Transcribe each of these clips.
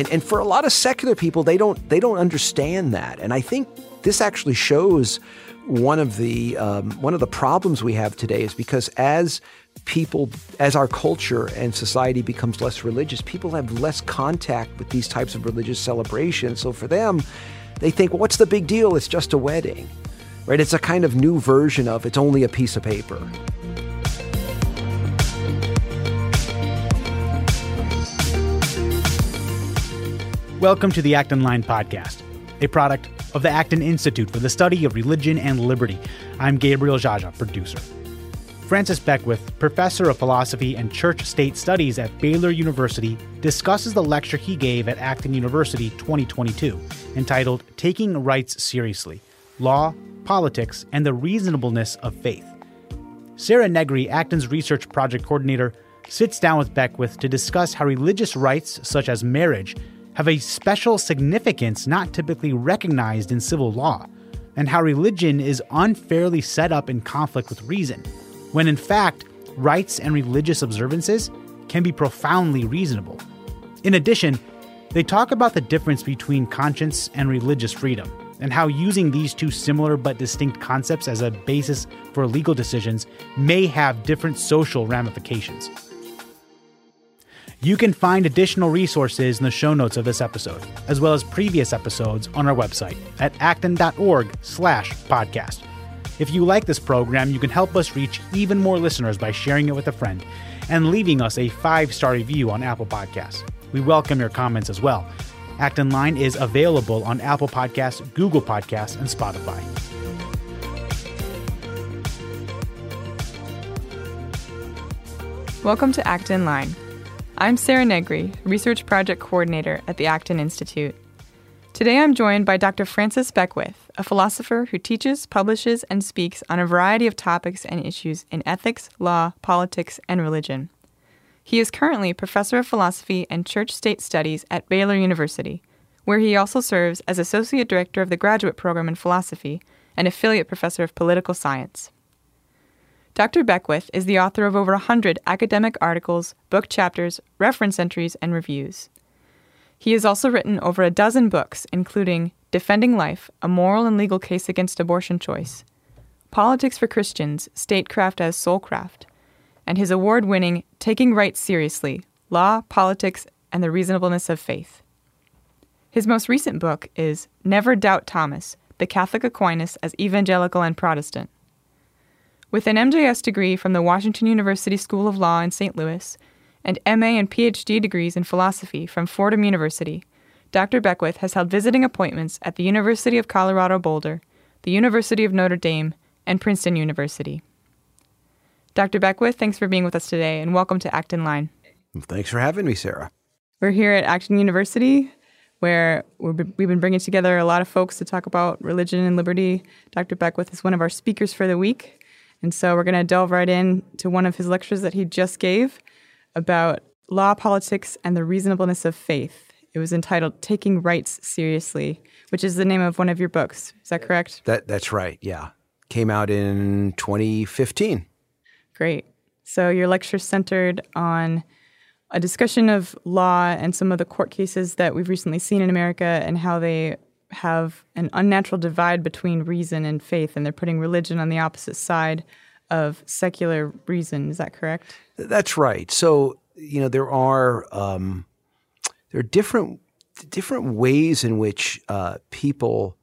and and for a lot of secular people, they don't they don't understand that, and I think this actually shows one of the um, one of the problems we have today is because as people as our culture and society becomes less religious people have less contact with these types of religious celebrations. So for them they think well, what's the big deal? It's just a wedding. Right? It's a kind of new version of it's only a piece of paper Welcome to the Acton Line podcast, a product of the Acton Institute for the Study of Religion and Liberty. I'm Gabriel Jaja, producer. Francis Beckwith, professor of philosophy and church state studies at Baylor University, discusses the lecture he gave at Acton University 2022 entitled Taking Rites Seriously Law, Politics, and the Reasonableness of Faith. Sarah Negri, Acton's research project coordinator, sits down with Beckwith to discuss how religious rites, such as marriage, have a special significance not typically recognized in civil law, and how religion is unfairly set up in conflict with reason, when in fact, rites and religious observances can be profoundly reasonable. In addition, they talk about the difference between conscience and religious freedom, and how using these two similar but distinct concepts as a basis for legal decisions may have different social ramifications. You can find additional resources in the show notes of this episode, as well as previous episodes on our website at acton.org slash podcast. If you like this program, you can help us reach even more listeners by sharing it with a friend and leaving us a five-star review on Apple Podcasts. We welcome your comments as well. Acton Line is available on Apple Podcasts, Google Podcasts, and Spotify. Welcome to Acton Line I'm Sarah Negri, Research Project Coordinator at the Acton Institute. Today I'm joined by Dr. Francis Beckwith, a philosopher who teaches, publishes, and speaks on a variety of topics and issues in ethics, law, politics, and religion. He is currently Professor of Philosophy and Church State Studies at Baylor University, where he also serves as Associate Director of the Graduate Program in Philosophy and Affiliate Professor of Political Science. Dr. Beckwith is the author of over 100 academic articles, book chapters, reference entries, and reviews. He has also written over a dozen books, including Defending Life A Moral and Legal Case Against Abortion Choice, Politics for Christians Statecraft as Soulcraft, and his award winning Taking Rites Seriously Law, Politics, and the Reasonableness of Faith. His most recent book is Never Doubt Thomas The Catholic Aquinas as Evangelical and Protestant. With an MJS degree from the Washington University School of Law in St. Louis and MA and PhD degrees in philosophy from Fordham University, Dr. Beckwith has held visiting appointments at the University of Colorado Boulder, the University of Notre Dame, and Princeton University. Dr. Beckwith, thanks for being with us today and welcome to Acton Line. Thanks for having me, Sarah. We're here at Acton University where we've been bringing together a lot of folks to talk about religion and liberty. Dr. Beckwith is one of our speakers for the week. And so we're going to delve right in to one of his lectures that he just gave about law, politics, and the reasonableness of faith. It was entitled Taking Rites Seriously, which is the name of one of your books. Is that correct? That that's right. Yeah. Came out in 2015. Great. So your lecture centered on a discussion of law and some of the court cases that we've recently seen in America and how they have an unnatural divide between reason and faith, and they're putting religion on the opposite side of secular reason. Is that correct? That's right. So you know there are um, there are different different ways in which uh, people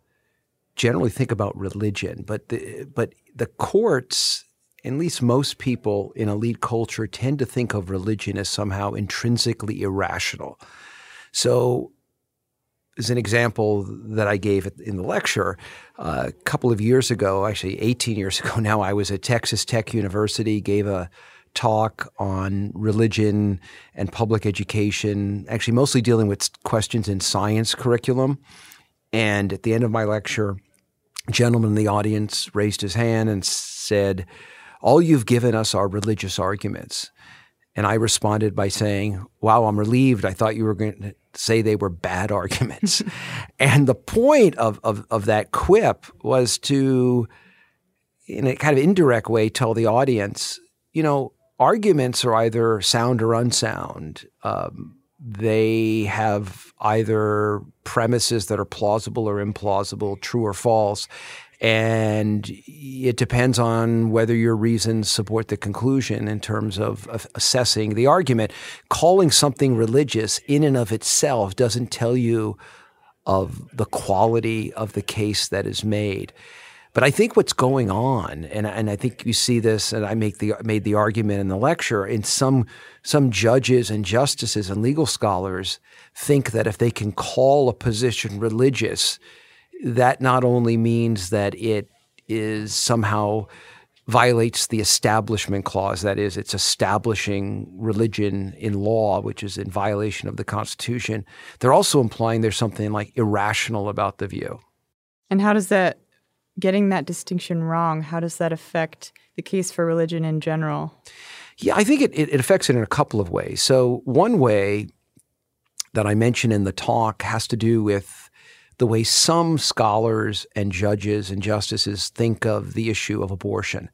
generally think about religion, but the, but the courts, at least most people in elite culture, tend to think of religion as somehow intrinsically irrational. So is an example that I gave in the lecture. A couple of years ago, actually 18 years ago now, I was at Texas Tech University, gave a talk on religion and public education, actually mostly dealing with questions in science curriculum. And at the end of my lecture, a gentleman in the audience raised his hand and said, All you've given us are religious arguments. And I responded by saying, Wow, I'm relieved. I thought you were going to say they were bad arguments. and the point of, of, of that quip was to, in a kind of indirect way, tell the audience, you know, arguments are either sound or unsound. Um, they have either premises that are plausible or implausible, true or false. And it depends on whether your reasons support the conclusion in terms of, of, assessing the argument. Calling something religious in and of itself doesn't tell you of the quality of the case that is made. But I think what's going on, and, and I think you see this, and I make the made the argument in the lecture, in some some judges and justices and legal scholars think that if they can call a position religious, that not only means that it is somehow violates the establishment clause, that is, it's establishing religion in law, which is in violation of the Constitution. They're also implying there's something like irrational about the view. And how does that getting that distinction wrong, how does that affect the case for religion in general? Yeah, I think it, it, it affects it in a couple of ways. So, one way that I mentioned in the talk has to do with the way some scholars and judges and justices think of the issue of abortion.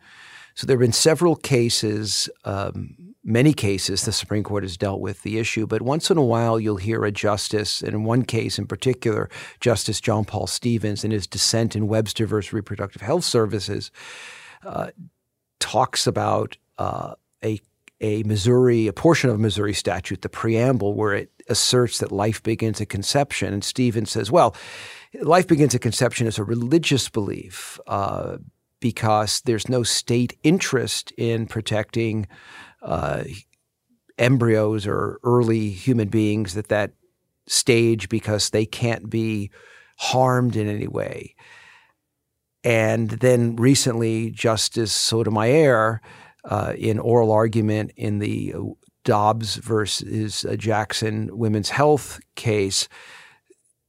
So there have been several cases, um, many cases, the Supreme Court has dealt with the issue, but once in a while you'll hear a justice, and in one case in particular, Justice John Paul Stevens, in his dissent in Webster versus Reproductive Health Services, uh, talks about uh, a Missouri, a portion of Missouri statute, the preamble, where it asserts that life begins at conception. And Stevens says, well, life begins at conception is a religious belief. Uh, because there's no state interest in protecting uh, embryos or early human beings at that stage because they can't be harmed in any way. And then recently, Justice Sotomayor, uh, in oral argument in the Dobbs versus Jackson women's health case,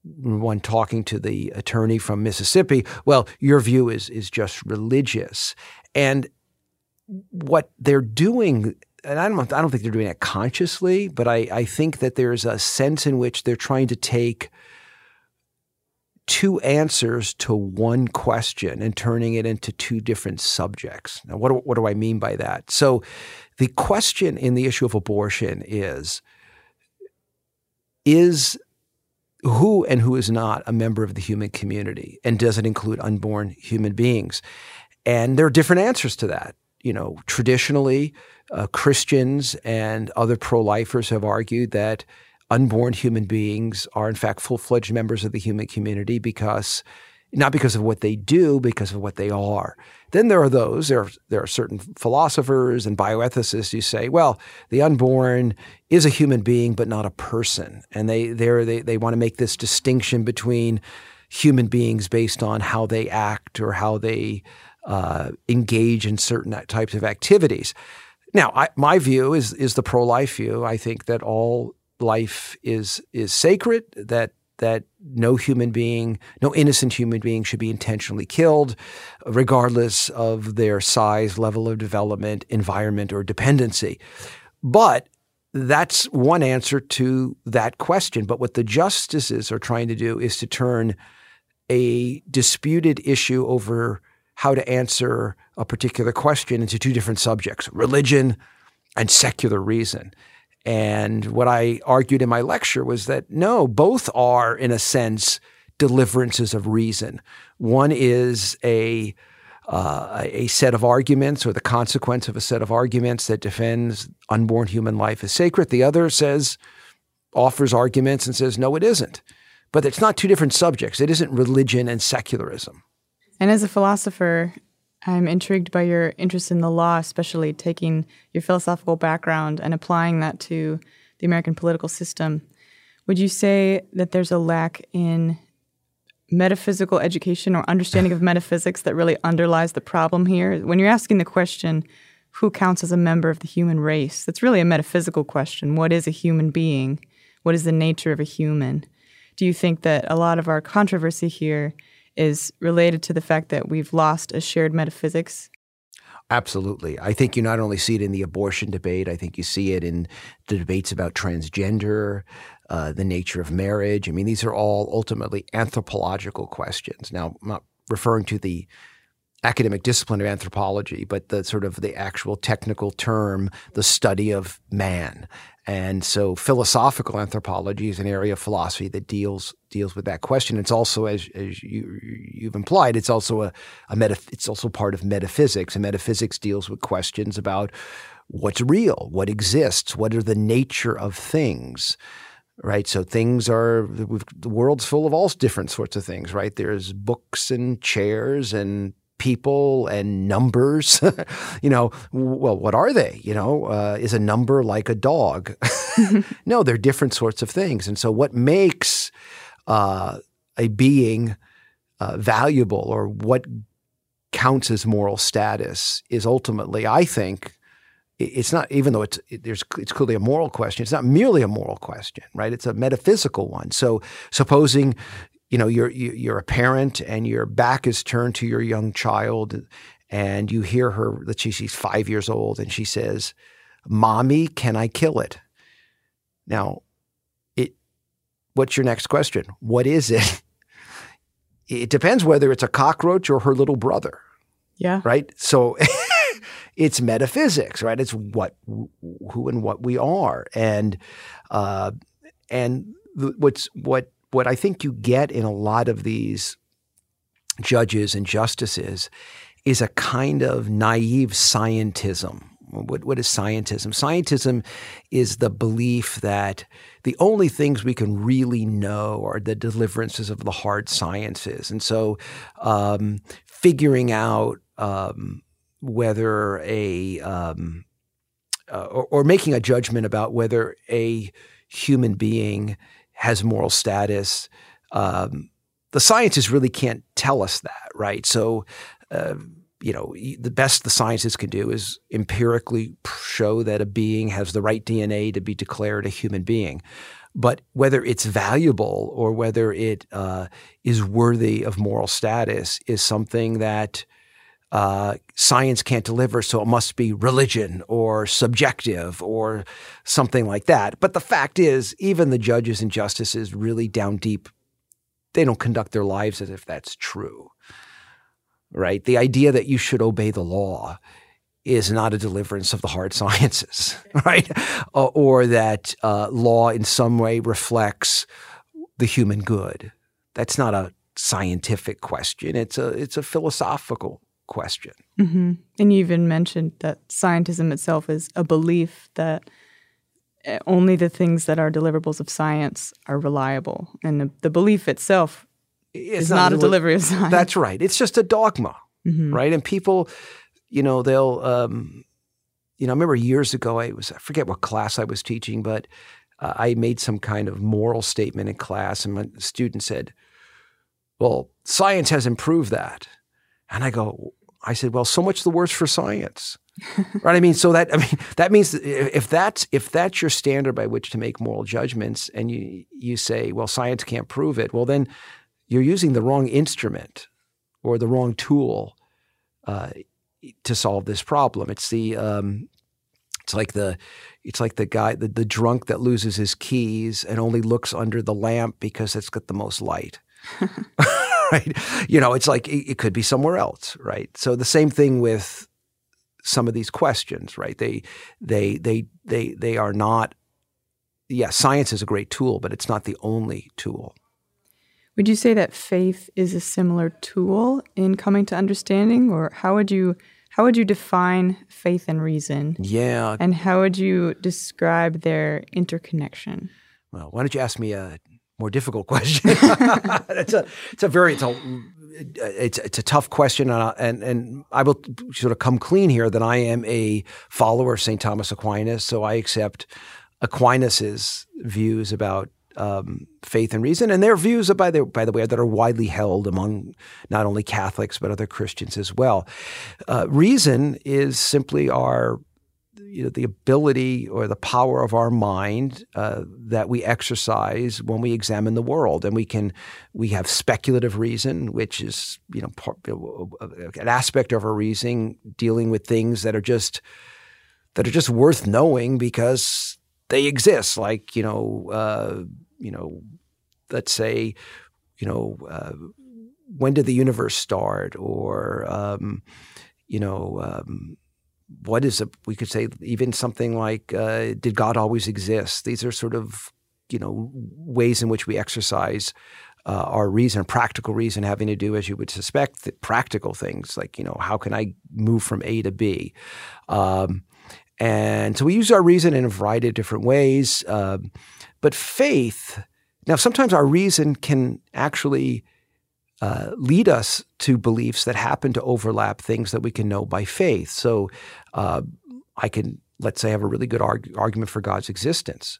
one talking to the attorney from Mississippi, well, your view is is just religious, and what they're doing. And I don't, I don't think they're doing it consciously, but I, I think that there's a sense in which they're trying to take two answers to one question and turning it into two different subjects. Now, what do, what do I mean by that? So, the question in the issue of abortion is Is who and who is not a member of the human community, and does it include unborn human beings? And there are different answers to that. You know, traditionally, uh, Christians and other pro-lifers have argued that unborn human beings are in fact full-fledged members of the human community because not because of what they do, because of what they are. Then there are those, there are, there are certain philosophers and bioethicists who say, well, the unborn is a human being, but not a person. And they, they, they want to make this distinction between human beings based on how they act or how they uh, engage in certain types of activities. Now, I, my view is, is the pro life view. I think that all life is, is sacred, that that no human being, no innocent human being should be intentionally killed, regardless of their size, level of development, environment, or dependency. But that's one answer to that question. But what the justices are trying to do is to turn a disputed issue over how to answer a particular question into two different subjects religion and secular reason. And what I argued in my lecture was that no, both are, in a sense, deliverances of reason. One is a uh, a set of arguments or the consequence of a set of arguments that defends unborn human life as sacred. The other says, offers arguments and says, no, it isn't. But it's not two different subjects. It isn't religion and secularism. And as a philosopher, I'm intrigued by your interest in the law, especially taking your philosophical background and applying that to the American political system. Would you say that there's a lack in metaphysical education or understanding of metaphysics that really underlies the problem here? When you're asking the question, who counts as a member of the human race? That's really a metaphysical question. What is a human being? What is the nature of a human? Do you think that a lot of our controversy here is related to the fact that we've lost a shared metaphysics? Absolutely. I think you not only see it in the abortion debate, I think you see it in the debates about transgender, uh, the nature of marriage. I mean, these are all ultimately anthropological questions. Now, I'm not referring to the academic discipline of anthropology, but the sort of the actual technical term, the study of man. And so philosophical anthropology is an area of philosophy that deals deals with that question. It's also, as, as you, you've implied, it's also a, a it's also part of metaphysics. And metaphysics deals with questions about what's real, what exists, what are the nature of things right? So things are the world's full of all different sorts of things, right? There's books and chairs and people and numbers. you know, well, what are they? You know, uh, is a number like a dog? no, they're different sorts of things. And so, what makes uh, a being uh, valuable or what counts as moral status is ultimately, I think, it's not even though it's it, there's it's clearly a moral question. It's not merely a moral question, right? It's a metaphysical one. So, supposing you know you're you're a parent and your back is turned to your young child and you hear her that she, she's five years old and she says mommy can i kill it? Now it what's your next question? What is it? It depends whether it's a cockroach or her little brother. Yeah. Right? So it's metaphysics right? It's what who and what we are. And uh, and what's what what I think you get in a lot of these judges and justices is a kind of naive scientism. What, what is scientism? Scientism is the belief that the only things we can really know are the deliverances of the hard sciences. And so um, figuring out um, whether a, um, uh, or, or making a judgment about whether a human being has moral status. Um, the sciences really can't tell us that, right? So, uh, you know, the best the sciences can do is empirically show that a being has the right DNA to be declared a human being. But whether it's valuable or whether it uh, is worthy of moral status is something that uh, science can't deliver, so it must be religion or subjective or something like that. But the fact is, even the judges and justices really down deep, they don't conduct their lives as if that's true. Right? The idea that you should obey the law is not a deliverance of the hard sciences, right? Uh, or that uh, law in some way reflects the human good. That's not a scientific question. It's a it's a philosophical question. Mm-hmm. And you even mentioned that scientism itself is a belief that eh, only the things that are deliverables of science are reliable. And the, the belief itself it's is not, not a, deli- delivery of science. That's right. It's just a dogma, mm-hmm. right? And people, you know, they'll, um, you know, I remember years ago, I was, I forget what class I was teaching, but uh, I made some kind of moral statement in class, and my student said, Well, science has improved that. And I go, I said, well, so much the worse for science. right? I mean, so that I mean that means if that's if that's your standard by which to make moral judgments, and you you say, well, science can't prove it, well, then you're using the wrong instrument or the wrong tool uh, to solve this problem. It's the um, it's like the it's like the guy the, the drunk that loses his keys and only looks under the lamp because it's got the most light. right? You know, it's like it, it could be somewhere else, right? So the same thing with some of these questions, right? They they they they they are not. Yeah, science is a great tool, but it's not the only tool. Would you say that faith is a similar tool in coming to understanding, or how would you how would you define faith and reason? Yeah, and how would you describe their interconnection? Well, why don't you ask me a more difficult question. it's a it's a very it's a it's it's a tough question, and, and and I will sort of come clean here that I am a follower of Saint Thomas Aquinas, so I accept Aquinas's views about um, faith and reason, and their views, by the by the way, that are widely held among not only Catholics but other Christians as well. Uh, reason is simply our you know, the ability or the power of our mind uh, that we exercise when we examine the world, and we can we have speculative reason, which is you know part, an aspect of our reasoning dealing with things that are just that are just worth knowing because they exist. Like you know, uh, you know, let's say, you know. Uh, when did the universe start, or um, you know, um, what is a, we could say even something like, uh, did God always exist? These are sort of you know ways in which we exercise uh, our reason, practical reason, having to do, as you would suspect, practical things like you know how can I move from A to B. Um, and so we use our reason in a variety of different ways. Um, but faith, now sometimes our reason can actually uh, lead us to beliefs that happen to overlap things that we can know by faith. So uh, I can, let's say, have a really good arg- argument for God's existence,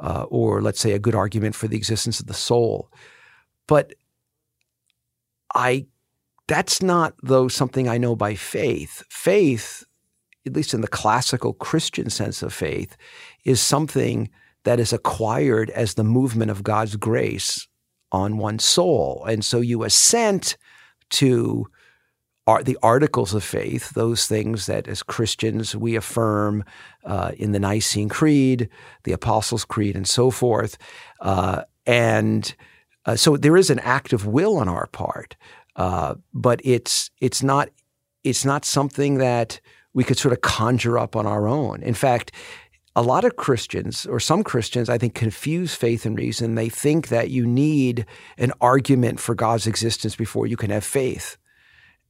uh, or let's say a good argument for the existence of the soul. But I, that's not though something I know by faith. Faith at least in the classical Christian sense of faith, is something that is acquired as the movement of God's grace on one's soul. And so you assent to the articles of faith, those things that as Christians we affirm uh, in the Nicene Creed, the Apostles' Creed, and so forth. Uh, and uh, so there is an act of will on our part, uh, but it's it's not it's not something that we could sort of conjure up on our own. In fact, a lot of Christians, or some Christians, I think, confuse faith and reason. They think that you need an argument for God's existence before you can have faith.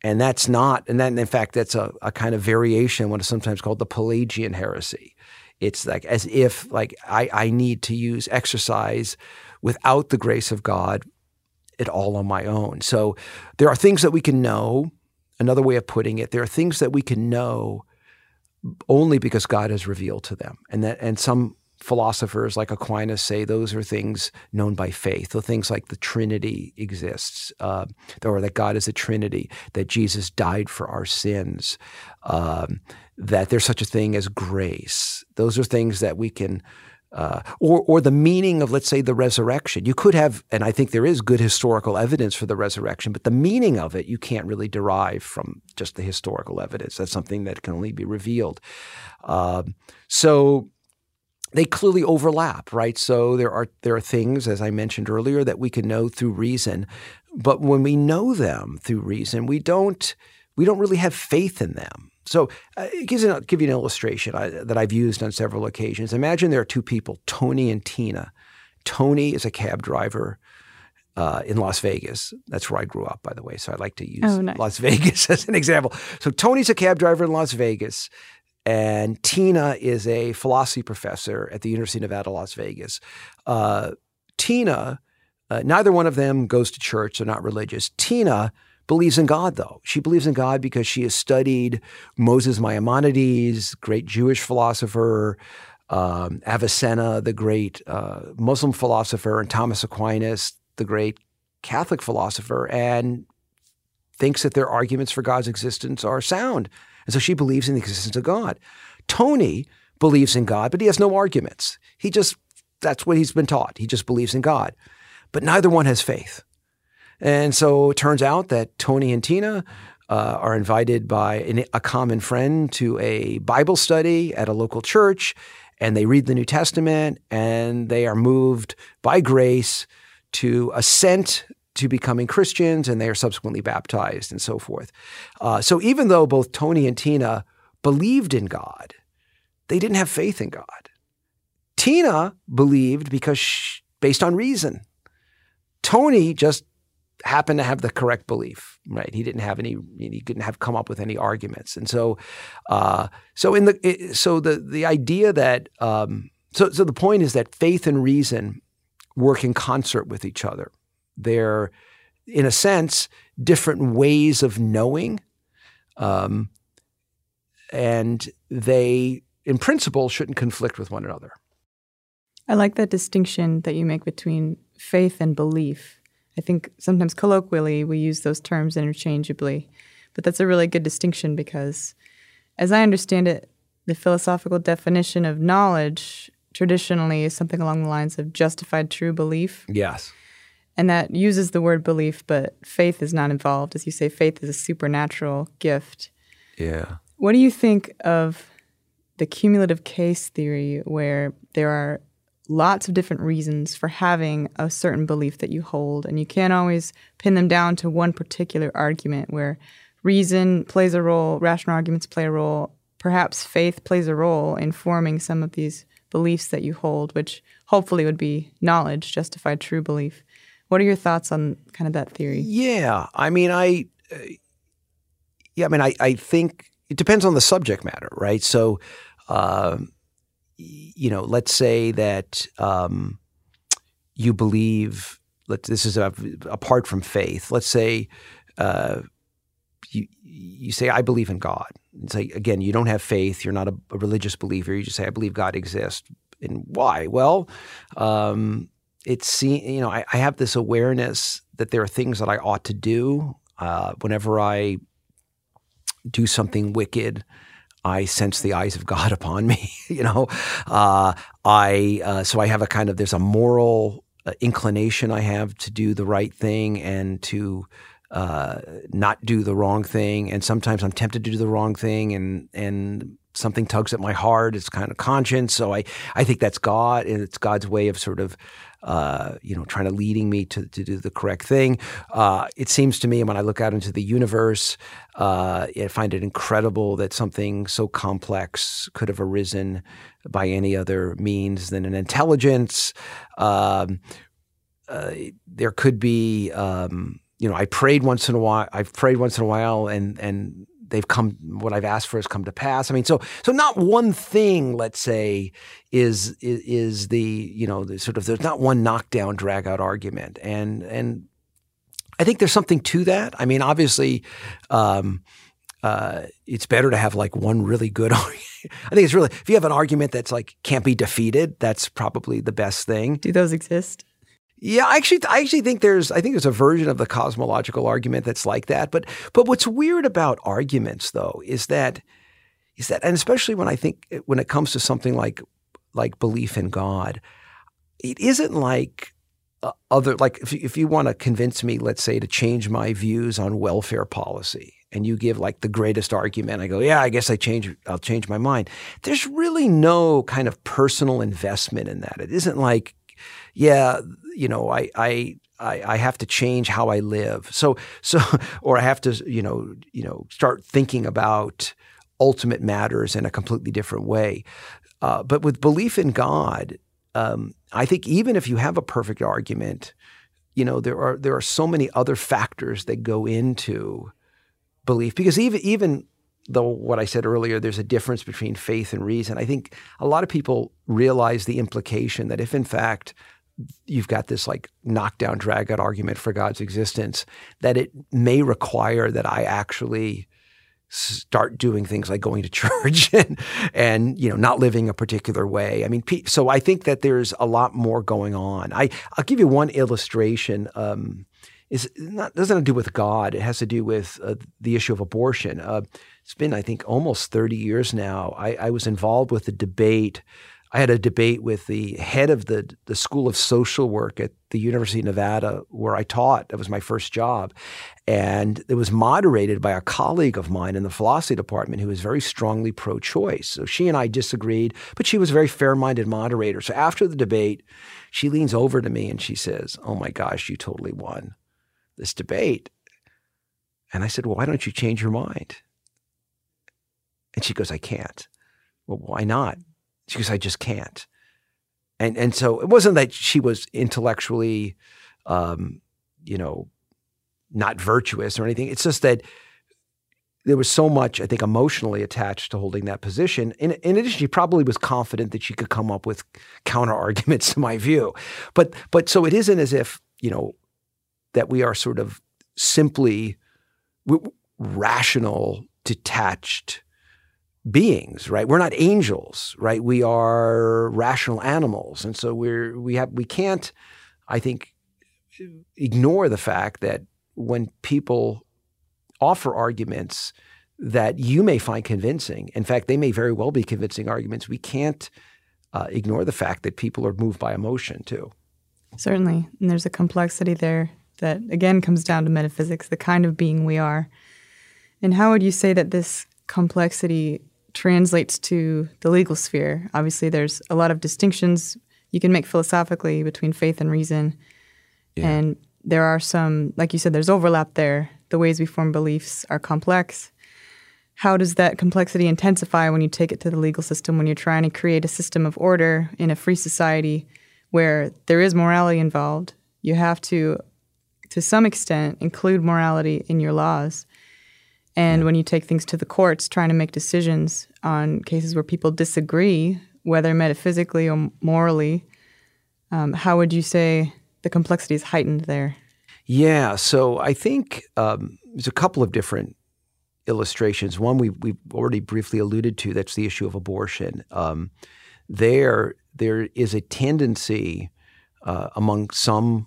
And that's not, and then in fact, that's a, a kind of variation, what is sometimes called the Pelagian heresy. It's like as if like I, I need to use exercise without the grace of God at all on my own. So there are things that we can know another way of putting it, there are things that we can know only because God has revealed to them. And that and some philosophers like Aquinas say those are things known by faith. The things like the Trinity exists, uh, or that God is a Trinity, that Jesus died for our sins, um, that there's such a thing as grace. Those are things that we can uh, or, or the meaning of, let's say, the resurrection. You could have, and I think there is good historical evidence for the resurrection, but the meaning of it you can't really derive from just the historical evidence. That's something that can only be revealed. Uh, so they clearly overlap, right? So there are there are things, as I mentioned earlier, that we can know through reason, but when we know them through reason, we don't we don't really have faith in them. So uh, it gives an, give you an illustration I, that I've used on several occasions. Imagine there are two people, Tony and Tina. Tony is a cab driver uh, in Las Vegas. That's where I grew up, by the way. So I like to use oh, nice. Las Vegas as an example. So Tony's a cab driver in Las Vegas, and Tina is a philosophy professor at the University of Nevada, Las Vegas. Uh, Tina, uh, neither one of them goes to church. They're not religious. Tina believes in God, though. She believes in God because she has studied Moses Maimonides, great Jewish philosopher, um, Avicenna, the great uh, Muslim philosopher, and Thomas Aquinas, the great Catholic philosopher, and thinks that their arguments for God's existence are sound. And so she believes in the existence of God. Tony believes in God, but he has no arguments. He just, that's what he's been taught. He just believes in God. But neither one has faith. And so it turns out that Tony and Tina uh, are invited by an, a common friend to a Bible study at a local church, and they read the New Testament, and they are moved by grace to assent to becoming Christians, and they are subsequently baptized and so forth. Uh, so even though both Tony and Tina believed in God, they didn't have faith in God. Tina believed because she, based on reason. Tony just happened to have the correct belief, right? He didn't have any, he didn't have come up with any arguments, and so, uh, so in the, so the the idea that, um, so so the point is that faith and reason work in concert with each other. They're, in a sense, different ways of knowing, um, and they, in principle, shouldn't conflict with one another. I like that distinction that you make between faith and belief I think sometimes colloquially we use those terms interchangeably, but that's a really good distinction because, as I understand it, the philosophical definition of knowledge traditionally is something along the lines of justified true belief. Yes. And that uses the word belief, but faith is not involved. As you say, faith is a supernatural gift. Yeah. What do you think of the cumulative case theory where there are lots of different reasons for having a certain belief that you hold, and you can't always pin them down to one particular argument where reason plays a role, rational arguments play a role, perhaps faith plays a role in forming some of these beliefs that you hold, which hopefully would be knowledge, justified true belief. What are your thoughts on kind of that theory? Yeah, I mean, I, uh, yeah, I mean, I, I think it depends on the subject matter, right? So, uh, you know, let's say that um, you believe. Let this is a, apart from faith. Let's say uh, you you say I believe in God. It's like again, you don't have faith. You're not a, a religious believer. You just say I believe God exists. And why? Well, um, it's you know I, I, have this awareness that there are things that I ought to do. Uh, whenever I do something wicked, I sense the eyes of God upon me. you know, uh, I uh, so I have a kind of there's a moral uh, inclination I have to do the right thing and to uh, not do the wrong thing. And sometimes I'm tempted to do the wrong thing, and and something tugs at my heart. It's kind of conscience. So I I think that's God, and it's God's way of sort of uh, you know, trying to leading me to, to do the correct thing. Uh, it seems to me when I look out into the universe, uh, I find it incredible that something so complex could have arisen by any other means than an intelligence. Um, uh, there could be, um, you know, I prayed once in a while. I've prayed once in a while, and and they've come what I've asked for has come to pass. I mean, so so not one thing, let's say, is is, is the you know the sort of there's not one knockdown drag out argument, and and I think there's something to that. I mean, obviously. Um, uh, it's better to have like one really good. I think it's really if you have an argument that's like can't be defeated, that's probably the best thing. Do those exist? Yeah, I actually, I actually think there's, I think there's a version of the cosmological argument that's like that. But, but what's weird about arguments, though, is that, is that, and especially when I think when it comes to something like, like belief in God, it isn't like uh, other, like if if you want to convince me, let's say, to change my views on welfare policy, and you give like the greatest argument, I go, yeah, I guess I change, I'll change my mind. There's really no kind of personal investment in that. It isn't like yeah, you know, I, I, I, have to change how I live. So, so, or I have to, you know, you know, start thinking about ultimate matters in a completely different way. Uh, but with belief in God, um, I think even if you have a perfect argument, you know, there are there are so many other factors that go into belief because even even though what I said earlier, there's a difference between faith and reason. I think a lot of people realize the implication that if in fact you've got this like knockdown, drag out argument for God's existence, that it may require that I actually start doing things like going to church and, and you know not living a particular way. I mean, so I think that there's a lot more going on. I I'll give you one illustration. Um, is not doesn't have to do with God. It has to do with uh, the issue of abortion. Uh, it's been I think almost 30 years now. I, I was involved with the debate I had a debate with the head of the, the School of Social Work at the University of Nevada, where I taught. That was my first job. And it was moderated by a colleague of mine in the philosophy department who was very strongly pro choice. So she and I disagreed, but she was a very fair minded moderator. So after the debate, she leans over to me and she says, Oh my gosh, you totally won this debate. And I said, Well, why don't you change your mind? And she goes, I can't. Well, why not? She goes, I just can't. And and so it wasn't that she was intellectually, um, you know, not virtuous or anything. It's just that there was so much, I think, emotionally attached to holding that position. In, in addition, she probably was confident that she could come up with counter arguments to my view. But but so it isn't as if you know that we are sort of simply rational, detached beings, right? We're not angels, right? We are rational animals, and so we're we have we can't, I think, ignore the fact that when people offer arguments that you may find convincing, in fact, they may very well be convincing arguments. We can't uh, ignore the fact that people are moved by emotion too. Certainly, and there's a complexity there that again comes down to metaphysics, the kind of being we are. And how would you say that this complexity translates to the legal sphere. Obviously, there's a lot of distinctions you can make philosophically between faith and reason. Yeah. And there are some, like you said, there's overlap there. The ways we form beliefs are complex. How does that complexity intensify when you take it to the legal system, when you're trying to create a system of order in a free society where there is morality involved? You have to, to some extent, include morality in your laws. And when you take things to the courts, trying to make decisions on cases where people disagree, whether metaphysically or morally, um, how would you say the complexity is heightened there? Yeah, so I think um, there's a couple of different illustrations. One we we've already briefly alluded to. That's the issue of abortion. Um, there, there is a tendency uh, among some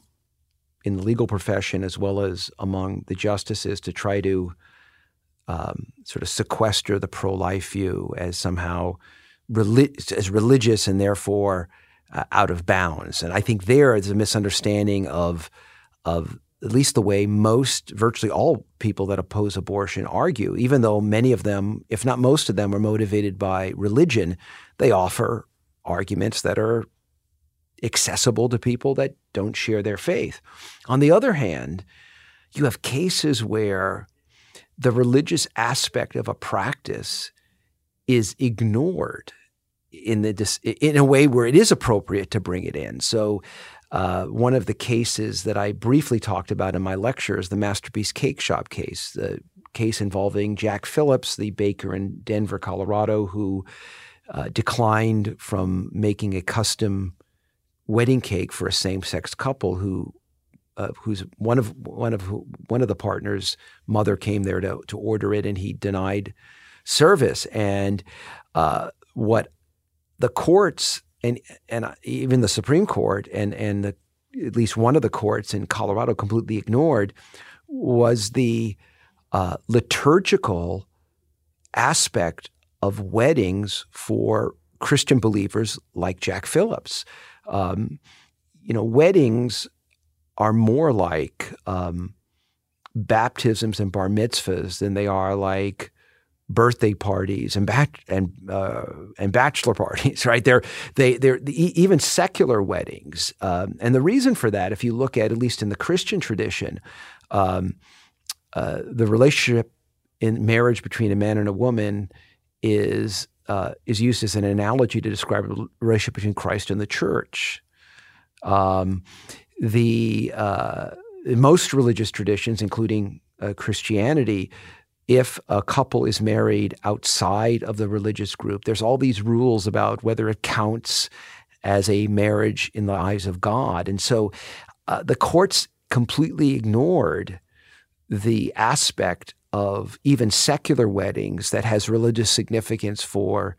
in the legal profession as well as among the justices to try to um, sort of sequester the pro-life view as somehow relig- as religious and therefore uh, out of bounds. And I think there is a misunderstanding of of at least the way most, virtually all people that oppose abortion argue, even though many of them, if not most of them, are motivated by religion, they offer arguments that are accessible to people that don't share their faith. On the other hand, you have cases where the religious aspect of a practice is ignored in the in a way where it is appropriate to bring it in. So uh, one of the cases that I briefly talked about in my lecture is the Masterpiece Cake Shop case, the case involving Jack Phillips, the baker in Denver, Colorado, who uh, declined from making a custom wedding cake for a same-sex couple who uh, who's one of one of one of the partners' mother came there to to order it, and he denied service. And uh, what the courts and and even the Supreme Court and and the, at least one of the courts in Colorado completely ignored was the uh, liturgical aspect of weddings for Christian believers like Jack Phillips. Um, you know, weddings are more like um, baptisms and bar mitzvahs than they are like birthday parties and bat- and uh, and bachelor parties, right? They're they they're even secular weddings, um, and the reason for that, if you look at at least in the Christian tradition, um, uh, the relationship in marriage between a man and a woman is uh, is used as an analogy to describe the relationship between Christ and the church. Um, the uh, most religious traditions, including uh, Christianity, if a couple is married outside of the religious group, there's all these rules about whether it counts as a marriage in the eyes of God. And so uh, the courts completely ignored the aspect of even secular weddings that has religious significance for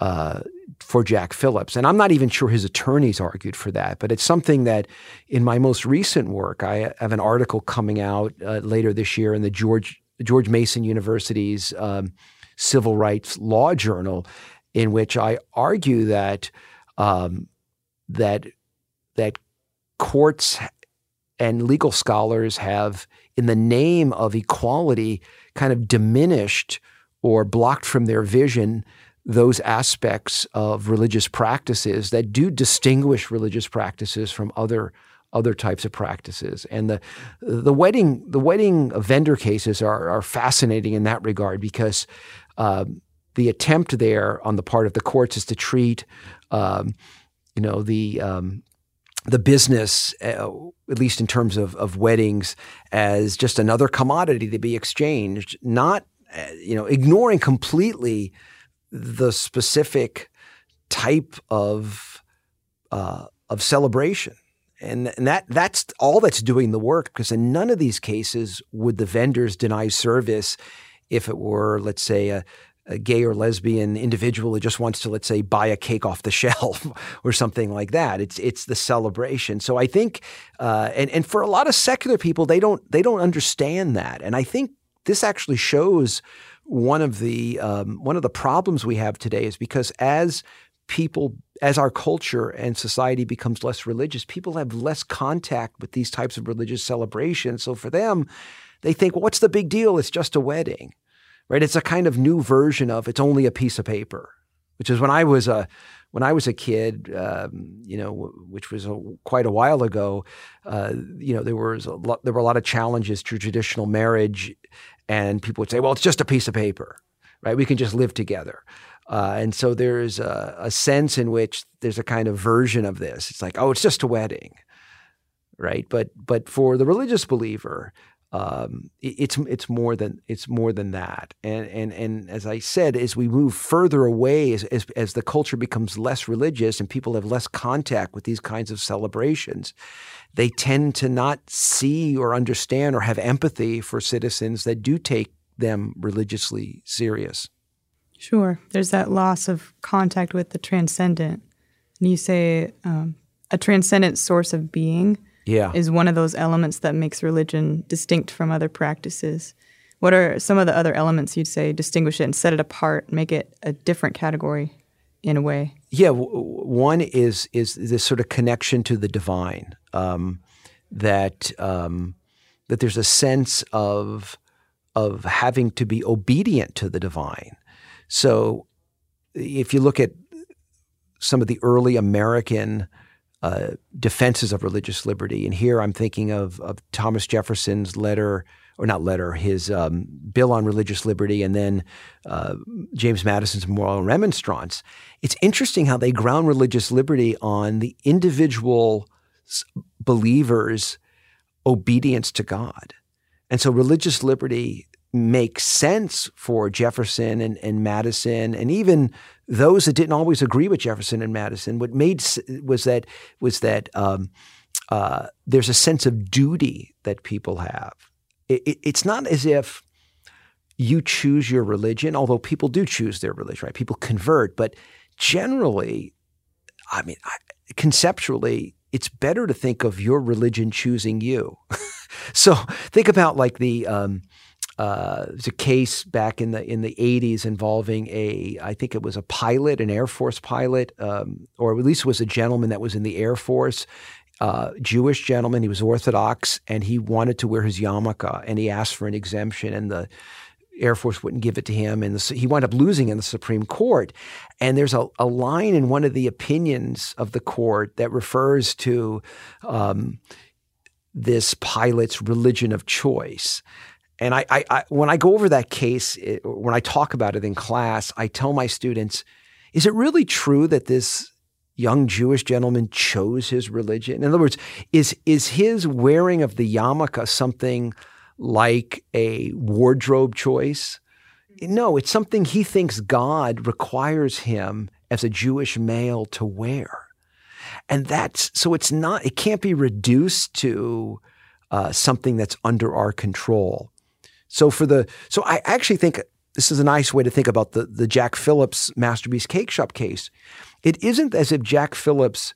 uh, for Jack Phillips. And I'm not even sure his attorneys argued for that, but it's something that in my most recent work, I have an article coming out uh, later this year in the George George Mason University's um, Civil Rights Law Journal, in which I argue that um, that that courts and legal scholars have, in the name of equality, kind of diminished or blocked from their vision those aspects of religious practices that do distinguish religious practices from other other types of practices. And the the wedding the wedding vendor cases are are fascinating in that regard because um, the attempt there on the part of the courts is to treat um, you know the um, the business, uh, at least in terms of, of weddings, as just another commodity to be exchanged, not uh, you know ignoring completely the specific type of uh, of celebration and, and that that's all that's doing the work because in none of these cases would the vendors deny service if it were, let's say, a, a gay or lesbian individual who just wants to, let's say, buy a cake off the shelf or something like that. It's it's the celebration. So I think, uh, and and for a lot of secular people, they don't they don't understand that, and I think this actually shows one of the um, one of the problems we have today is because as people, as our culture and society becomes less religious, people have less contact with these types of religious celebrations. So for them, they think, well, what's the big deal? It's just a wedding, right? It's a kind of new version of it's only a piece of paper, which is when I was a when I was a kid, um, you know, which was a, quite a while ago, uh, you know, there was lot, there were a lot of challenges to traditional marriage, and people would say, "Well, it's just a piece of paper, right? We can just live together." Uh, and so there's a, a, sense in which there's a kind of version of this. It's like, oh, it's just a wedding, right? But but for the religious believer, um, it's it's more than it's more than that. And and and as I said, as we move further away, as, as as the culture becomes less religious and people have less contact with these kinds of celebrations, they tend to not see or understand or have empathy for citizens that do take them religiously serious. Sure, there's that loss of contact with the transcendent, and you say um, a transcendent source of being yeah. is one of those elements that makes religion distinct from other practices. What are some of the other elements you'd say distinguish it and set it apart, make it a different category in a way? Yeah, w- one is is this sort of connection to the divine. Um, that um, that there's a sense of of having to be obedient to the divine. So, if you look at some of the early American uh, defenses of religious liberty. And here I'm thinking of, of Thomas Jefferson's letter, or not letter, his um, bill on religious liberty, and then uh, James Madison's Memorial Remonstrance. It's interesting how they ground religious liberty on the individual believer's obedience to God. And so religious liberty makes sense for Jefferson and, and Madison and even those that didn't always agree with Jefferson and Madison, what made was that was that um, uh, there's a sense of duty that people have. It, it, it's not as if you choose your religion, although people do choose their religion, right? People convert, but generally, I mean, conceptually, it's better to think of your religion choosing you. so think about like the um, uh, there's a case back in the in the 80s involving a I think it was a pilot, an Air Force pilot, um, or at least was a gentleman that was in the Air Force. Uh, Jewish gentleman, he was Orthodox, and he wanted to wear his yarmulke, and he asked for an exemption, and the Air Force wouldn't give it to him, and the, he wound up losing in the Supreme Court. And there's a, a, line in one of the opinions of the court that refers to um, this pilot's religion of choice. And I, I, I, when I go over that case, it, when I talk about it in class, I tell my students, is it really true that this young Jewish gentleman chose his religion? In other words, is, is his wearing of the yarmulke something like a wardrobe choice? No, it's something he thinks God requires him as a Jewish male to wear. And that's so it's not, it can't be reduced to uh, something that's under our control. So for the so I actually think this is a nice way to think about the the Jack Phillips Masterpiece Cake Shop case. It isn't as if Jack Phillips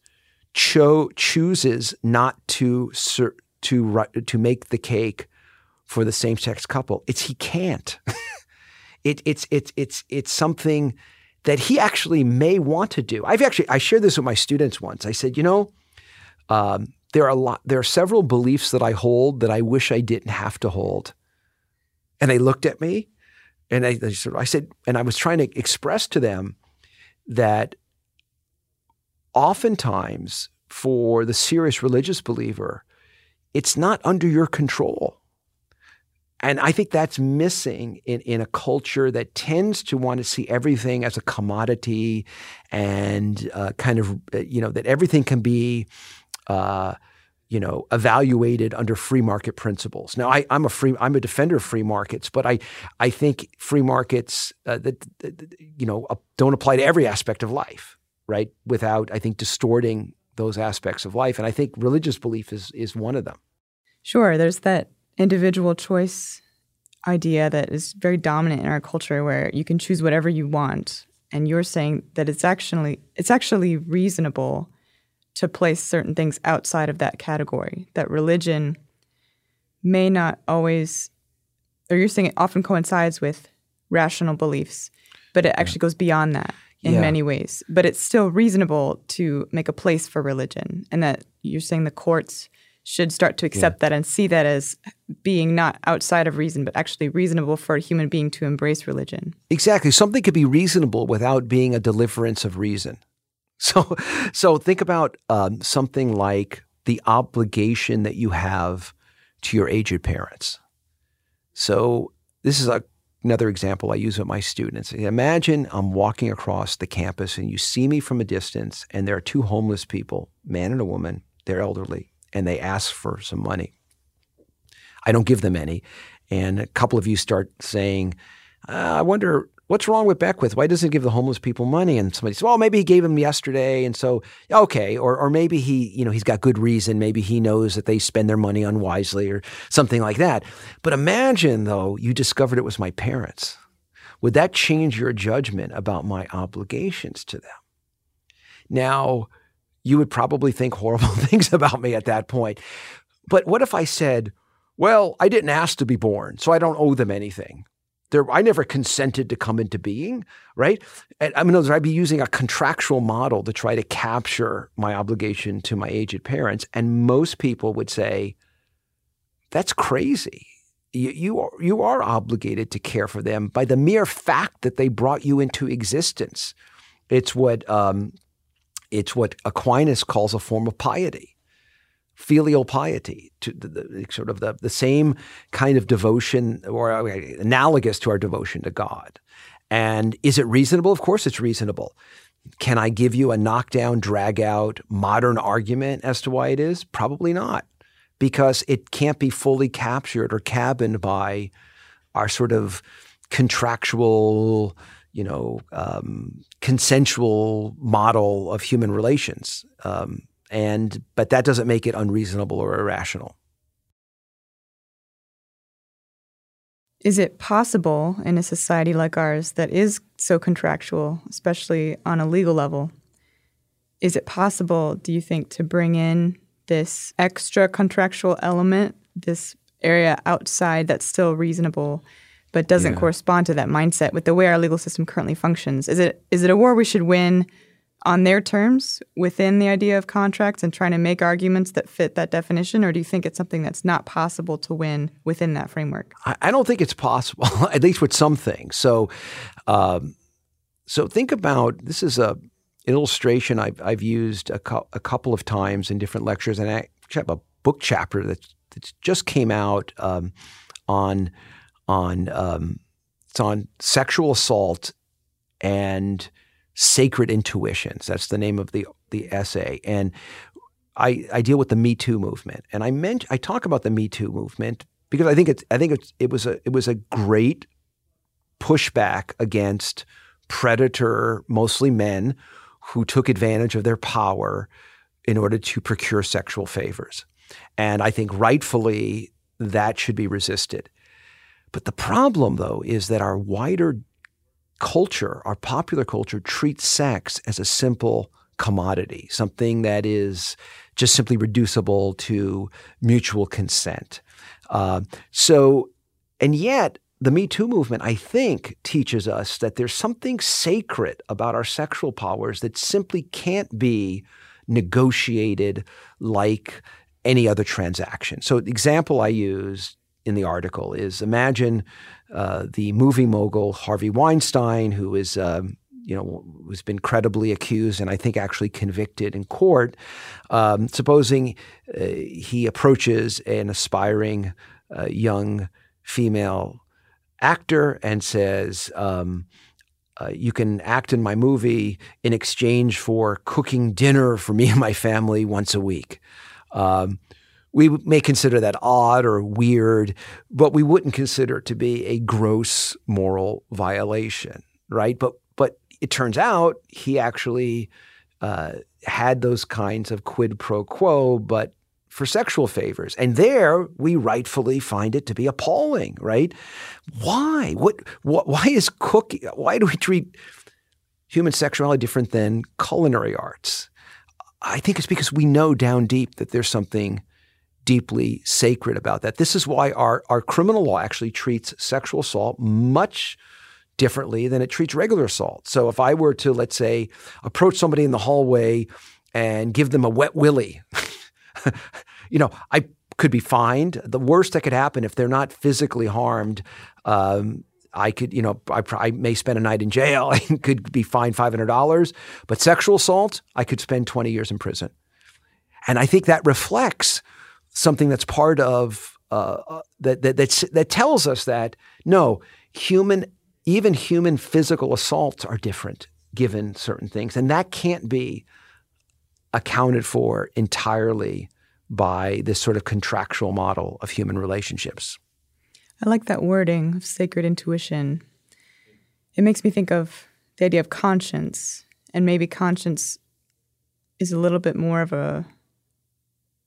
cho- chooses not to to to make the cake for the same sex couple. It's he can't. it, it's it's it's it's something that he actually may want to do. I've actually I shared this with my students once. I said, you know, um, there are a lot. There are several beliefs that I hold that I wish I didn't have to hold. And they looked at me and I, I said, and I was trying to express to them that oftentimes for the serious religious believer, it's not under your control. And I think that's missing in, in a culture that tends to want to see everything as a commodity and uh, kind of, uh, you know, that everything can be uh, you know, evaluated under free market principles. Now, I, am a free, I'm a defender of free markets, but I, I think free markets uh, that, that, you know, uh, don't apply to every aspect of life, right? Without, I think, distorting those aspects of life. And I think religious belief is is one of them. Sure, there's that individual choice idea that is very dominant in our culture, where you can choose whatever you want, and you're saying that it's actually it's actually reasonable to place certain things outside of that category. That religion may not always, or you're saying it often coincides with rational beliefs, but it actually goes beyond that in yeah. many ways. But it's still reasonable to make a place for religion, and that you're saying the courts should start to accept yeah. that and see that as being not outside of reason, but actually reasonable for a human being to embrace religion. Exactly. Something could be reasonable without being a deliverance of reason. So, so think about um, something like the obligation that you have to your aged parents. So, this is a, another example I use with my students. Imagine I'm walking across the campus and you see me from a distance, and there are two homeless people, man and a woman. They're elderly and they ask for some money. I don't give them any. And a couple of you start saying, uh, I wonder what's wrong with Beckwith? Why doesn't he give the homeless people money? And somebody says, well, maybe he gave them yesterday. And so, okay. Or, or maybe he, you know, he's got good reason. Maybe he knows that they spend their money unwisely or something like that. But imagine though, you discovered it was my parents. Would that change your judgment about my obligations to them? Now, you would probably think horrible things about me at that point. But what if I said, well, I didn't ask to be born, so I don't owe them anything. There, I never consented to come into being, right? And, I mean, I'd be using a contractual model to try to capture my obligation to my aged parents. And most people would say, that's crazy. You, you, are, you are obligated to care for them by the mere fact that they brought you into existence. It's what um, it's what Aquinas calls a form of piety, filial piety, to the, the, sort of the, the same kind of devotion or uh, analogous to our devotion to God. And is it reasonable? Of course, it's reasonable. Can I give you a knockdown, drag out, modern argument as to why it is? Probably not, because it can't be fully captured or cabined by our sort of contractual you know, um, consensual model of human relations. Um, and but that doesn't make it unreasonable or irrational. Is it possible in a society like ours that is so contractual, especially on a legal level? Is it possible, do you think, to bring in this extra contractual element, this area outside that's still reasonable but doesn't yeah. correspond to that mindset with the way our legal system currently functions. Is it is it a war we should win on their terms within the idea of contracts and trying to make arguments that fit that definition, or do you think it's something that's not possible to win within that framework? I, don't think it's possible, at least with some things. So, um, so think about this is a illustration I've, I've used a, co- a couple of times in different lectures, and I have a book chapter that just came out um, on on um, it's on sexual assault and sacred intuitions. That's the name of the the essay, and I, I deal with the Me Too movement, and I meant I talk about the Me Too movement because I think it's I think it's, it was a it was a great pushback against predator, mostly men, who took advantage of their power in order to procure sexual favors, and I think rightfully that should be resisted. But the problem, though, is that our wider culture, our popular culture, treats sex as a simple commodity, something that is just simply reducible to mutual consent. Uh, so, and yet, the Me Too movement, I think, teaches us that there's something sacred about our sexual powers that simply can't be negotiated like any other transaction. So, the example I use in the article is imagine uh, the movie mogul Harvey Weinstein, who is um, you know who's been credibly accused and I think actually convicted in court. Um, supposing uh, he approaches an aspiring uh, young female actor and says. Um, uh, you can act in my movie in exchange for cooking dinner for me and my family once a week. We may consider that odd or weird, but we wouldn't consider it to be a gross moral violation, right? But but it turns out he actually uh, had those kinds of quid pro quo, but for sexual favors, and there we rightfully find it to be appalling, right? Why? What? what why is cooking? Why do we treat human sexuality different than culinary arts? I think it's because we know down deep that there's something deeply sacred about that. This is why our, our criminal law actually treats sexual assault much differently than it treats regular assault. So if I were to, let's say, approach somebody in the hallway and give them a wet willy, you know, I could be fined. The worst that could happen if they're not physically harmed. Um, I could, you know, I, I, may spend a night in jail. I could be fined five hundred dollars. But sexual assault, I could spend twenty years in prison. And I think that reflects something that's part of uh, uh that that that tells us that no human, even human physical assaults are different given certain things, and that can't be accounted for entirely by this sort of contractual model of human relationships. I like that wording of sacred intuition. It makes me think of the idea of conscience, and maybe conscience is a little bit more of a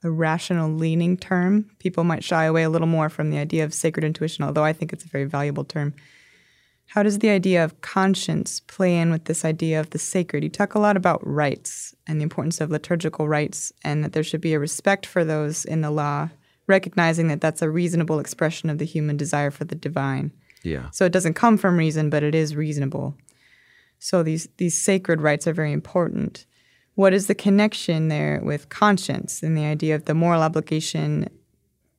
a rational leaning term. People might shy away a little more from the idea of sacred intuition, although I think it's a very valuable term. How does the idea of conscience play in with this idea of the sacred? You talk a lot about rites and the importance of liturgical rites, and that there should be a respect for those in the law, recognizing that that's a reasonable expression of the human desire for the divine. Yeah. So it doesn't come from reason, but it is reasonable. So these these sacred rites are very important. What is the connection there with conscience and the idea of the moral obligation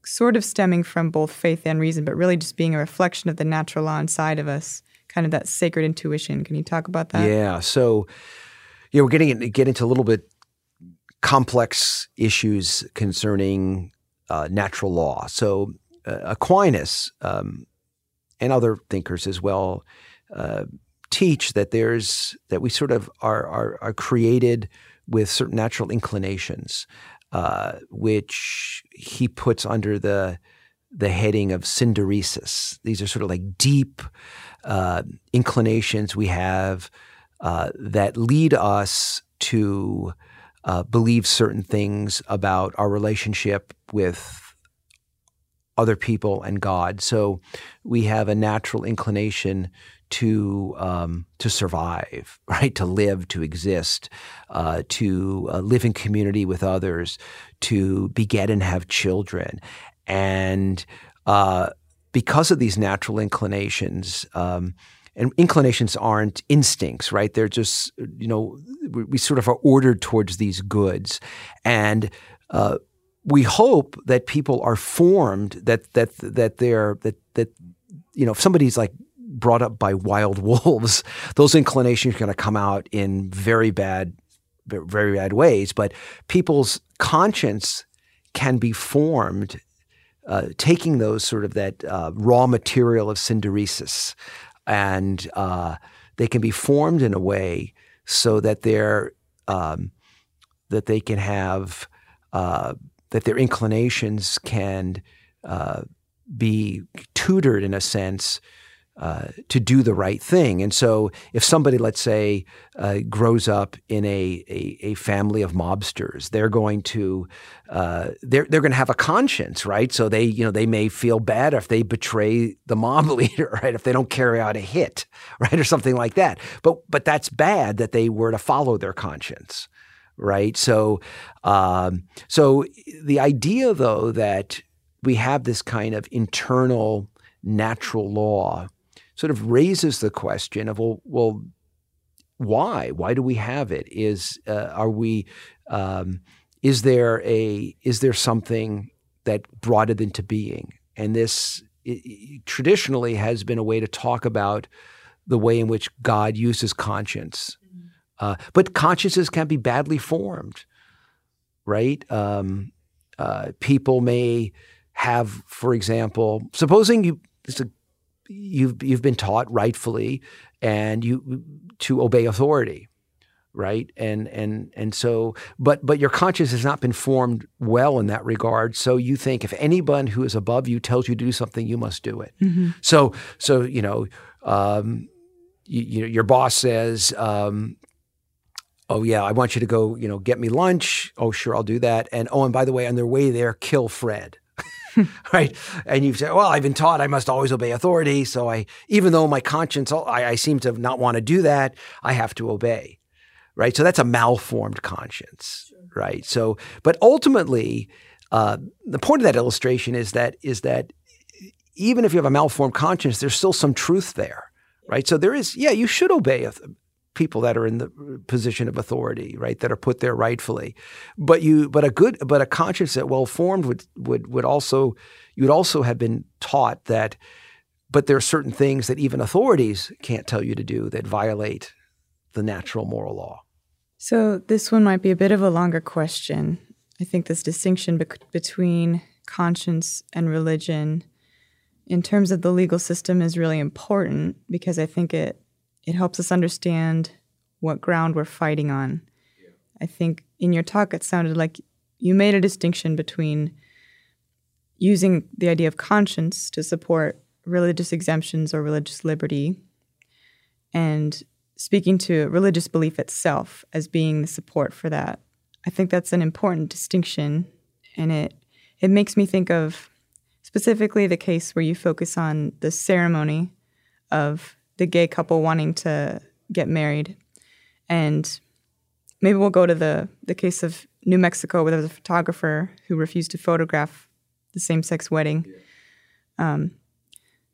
sort of stemming from both faith and reason, but really just being a reflection of the natural law inside of us, kind of that sacred intuition. Can you talk about that? Yeah. So, yeah, we're getting get into a little bit complex issues concerning uh, natural law. So, uh, Aquinas um, and other thinkers as well uh, teach that there's that we sort of are, are, are created with certain natural inclinations, uh, which he puts under the the heading of synderesis. These are sort of like deep uh, inclinations we have uh, that lead us to uh, believe certain things about our relationship with other people and God. So we have a natural inclination to um, to survive, right? To live, to exist, uh, to uh, live in community with others, to beget and have children, and uh, because of these natural inclinations. Um, and inclinations aren't instincts, right? They're just, you know, we, we sort of are ordered towards these goods, and uh, we hope that people are formed that that that they're that that you know if somebody's like brought up by wild wolves, those inclinations are going to come out in very bad, very bad ways. But people's conscience can be formed uh, taking those sort of that uh, raw material of synderesis, and uh, they can be formed in a way so that they're um, that they can have uh, that their inclinations can uh, be tutored in a sense uh, to do the right thing. And so, if somebody, let's say, uh, grows up in a, a, a, family of mobsters, they're going to uh, they're they're going to have a conscience, right? So they you know they may feel bad if they betray the mob leader, right? If they don't carry out a hit, right, or something like that. But but that's bad that they were to follow their conscience, right? So um, so the idea though that we have this kind of internal natural law sort of raises the question of well, well, why? Why do we have it? Is uh, are we? Um, is there a? Is there something that brought it into being? And this it, it traditionally has been a way to talk about the way in which God uses conscience. Mm-hmm. Uh, but consciences can be badly formed, right? Um, uh, people may have, for example, supposing you, it's a you've you've been taught rightfully and you to obey authority right? And and and so but but your conscience has not been formed well in that regard. So you think if anyone who is above you tells you to do something you must do it. Mm-hmm. so so you know um, you, you know your boss says um, oh yeah i want you to go you know get me lunch. Oh sure i'll do that. And oh and by the way on their way there kill fred right? And you say, well, I've been taught I must always obey authority. So I, even though my conscience, I, I seem to not want to do that, I have to obey, right? So that's a malformed conscience, right? So, but ultimately, uh, the point of that illustration is that is that even if you have a malformed conscience, there's still some truth there, right? So there is, yeah, you should obey people that are in the position of authority, right, that are put there rightfully. But you, but a good, but a conscience that well formed would would would also you would also have been taught that. But there are certain things that even authorities can't tell you to do that violate the natural moral law. So this one might be a bit of a longer question. I think this distinction be- between conscience and religion in terms of the legal system is really important because I think it it helps us understand what ground we're fighting on. Yeah. I think in your talk, it sounded like you made a distinction between using the idea of conscience to support religious exemptions or religious liberty and speaking to religious belief itself as being the support for that. I think that's an important distinction and it it makes me think of specifically the case where you focus on the ceremony of the gay couple wanting to get married. And maybe we'll go to the, the case of New Mexico where there was a photographer who refused to photograph the same sex wedding. Um,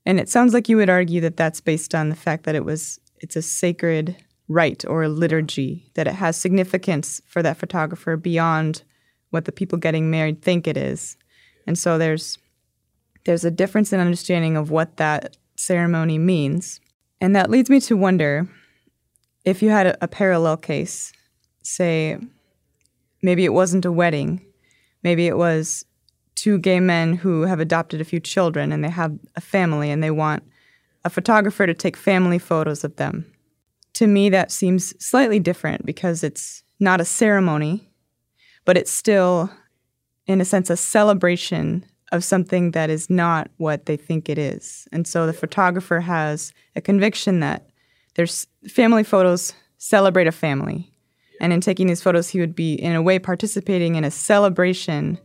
and it sounds like you would argue that that's based on the fact that it was it's a sacred rite or a liturgy that it has significance for that photographer beyond what the people getting married think it is. And so there's there's a difference in understanding of what that ceremony means. And that leads me to wonder if you had a, a parallel case, say, maybe it wasn't a wedding, maybe it was two gay men who have adopted a few children and they have a family and they want a photographer to take family photos of them. To me, that seems slightly different because it's not a ceremony, but it's still, in a sense, a celebration of something that is not what they think it is. And so the photographer has a conviction that there's family photos celebrate a family. And in taking these photos, he would be, in a way, participating in a celebration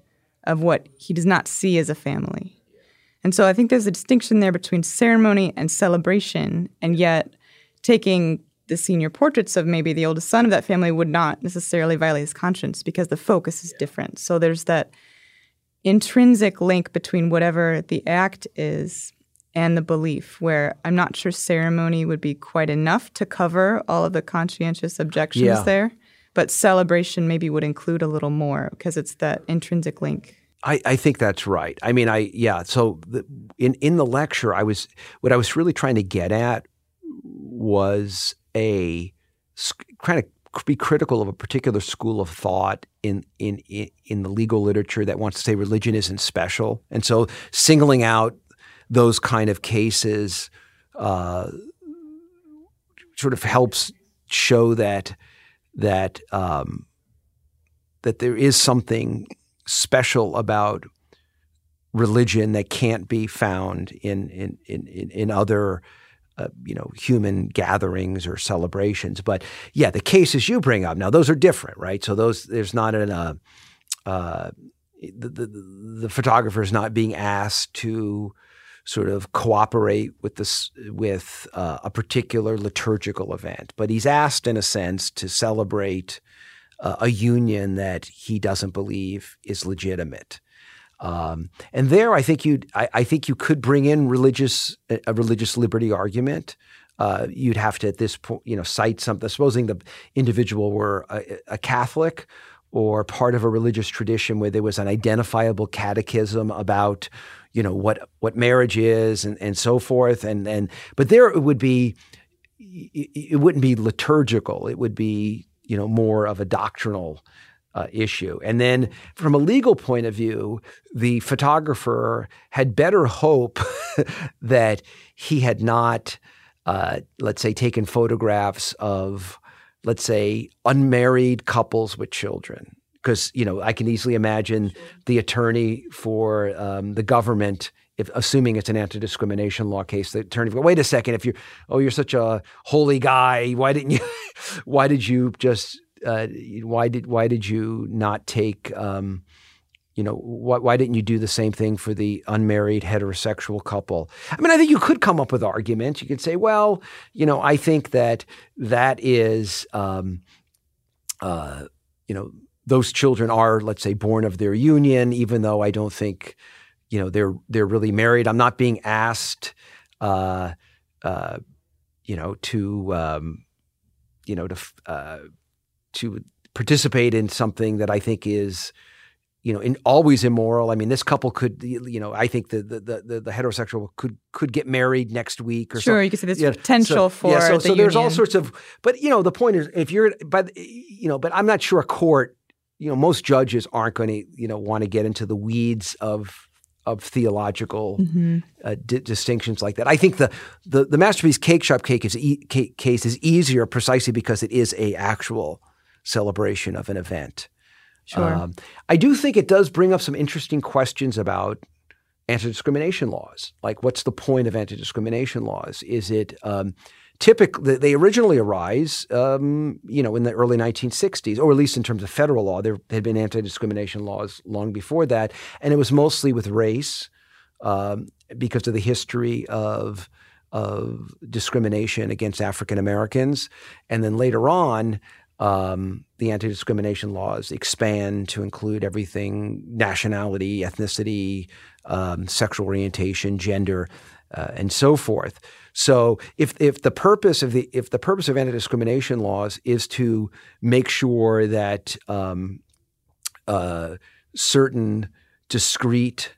of what he does not see as a family. And so I think there's a distinction there between ceremony and celebration, and yet taking the senior portraits of maybe the oldest son of that family would not necessarily violate his conscience because the focus is different. So there's that intrinsic link between whatever the act is and the belief, where I'm not sure ceremony would be quite enough to cover all of the conscientious objections yeah. there, but celebration maybe would include a little more because it's that intrinsic link. I, I think that's right. I mean, I yeah. So the, in in the lecture, I was what I was really trying to get at was a kind of be critical of a particular school of thought in, in in the legal literature that wants to say religion isn't special, and so singling out those kind of cases uh, sort of helps show that that um, that there is something special about religion that can't be found in in in, in other uh, you know, human gatherings or celebrations. But yeah, the cases you bring up now, those are different, right? So those there's not an uh, uh, the, the the photographer is not being asked to sort of cooperate with this with uh, a particular liturgical event, but he's asked in a sense to celebrate uh, a union that he doesn't believe is legitimate. Um, and there, I think you, I, I, think you could bring in religious a religious liberty argument. Uh, you'd have to at this point, you know, cite something. Supposing the individual were a, a, Catholic or part of a religious tradition where there was an identifiable catechism about, you know, what what marriage is and, and so forth. And and but there it would be, it wouldn't be liturgical. It would be, you know, more of a doctrinal uh, issue. And then from a legal point of view, the photographer had better hope that he had not, uh, let's say, taken photographs of, let's say, unmarried couples with children. Because, you know, I can easily imagine the attorney for um, the government if, assuming it's an anti-discrimination law case, the attorney go, wait a second, if you're, oh, you're such a holy guy, why didn't you, why did you just uh, why did why did you not take um, you know why, why didn't you do the same thing for the unmarried heterosexual couple? I mean i think you could come up with arguments. You could say well you know i think that that is um, uh, you know those children are let's say born of their union even though i don't think you know they're they're really married. I'm not being asked uh, uh, you know to um, you know, to uh, to participate in something that I think is you know, in, always immoral. I mean, this couple could, you know, I think the the the, the heterosexual could could get married next week or something. sure. You could see this potential so, for yeah. So, the so there's all sorts of, but you know, the point is, if you're, but you know, but I'm not sure a court, you know, most judges aren't going to, you know, want to get into the weeds of of theological mm-hmm. uh, di- distinctions like that. I think the the, the masterpiece cake shop cake is e- cake, case is easier precisely because it is a actual celebration of an event. Sure. Um, I do think it does bring up some interesting questions about anti-discrimination laws. Like, what's the point of anti-discrimination laws? Is it um, typically they originally arise, um, you know, in the early 1960s, or at least in terms of federal law. There had been anti-discrimination laws long before that, and it was mostly with race um, because of the history of of discrimination against African Americans, and then later on um, the anti discrimination laws expand to include everything nationality, ethnicity, um, sexual orientation, gender, uh, and so forth. So if if the purpose of the if the purpose of anti discrimination laws is to make sure that um, uh, certain discrete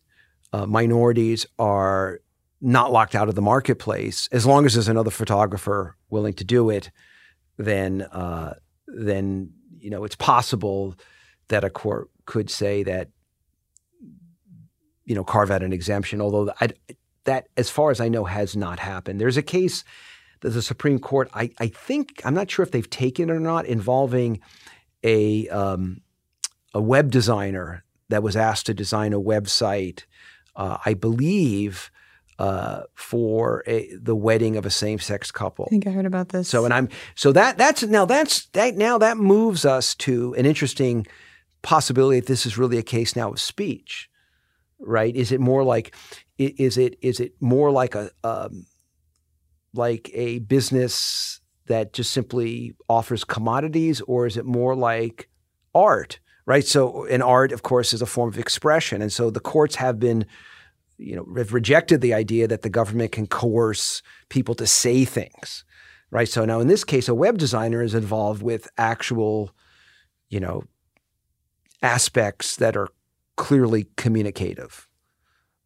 uh, minorities are not locked out of the marketplace, as long as there's another photographer willing to do it, then uh, then you know it's possible that a court could say that you know carve out an exemption. Although I, that, as far as I know, has not happened. There's a case that the Supreme Court, I, I think, I'm not sure if they've taken it or not, involving a um, a web designer that was asked to design a website. Uh, I believe uh, for a, the wedding of a same-sex couple. I think I heard about this. So, and I'm so that that's now that's that now that moves us to an interesting possibility if this is really a case now of speech, right? Is it more like is it is it more like a um, like a business that just simply offers commodities, or is it more like art? Right. So, an art, of course, is a form of expression, and so the courts have been you know, have rejected the idea that the government can coerce people to say things, right? So now in this case, a web designer is involved with actual, you know, aspects that are clearly communicative,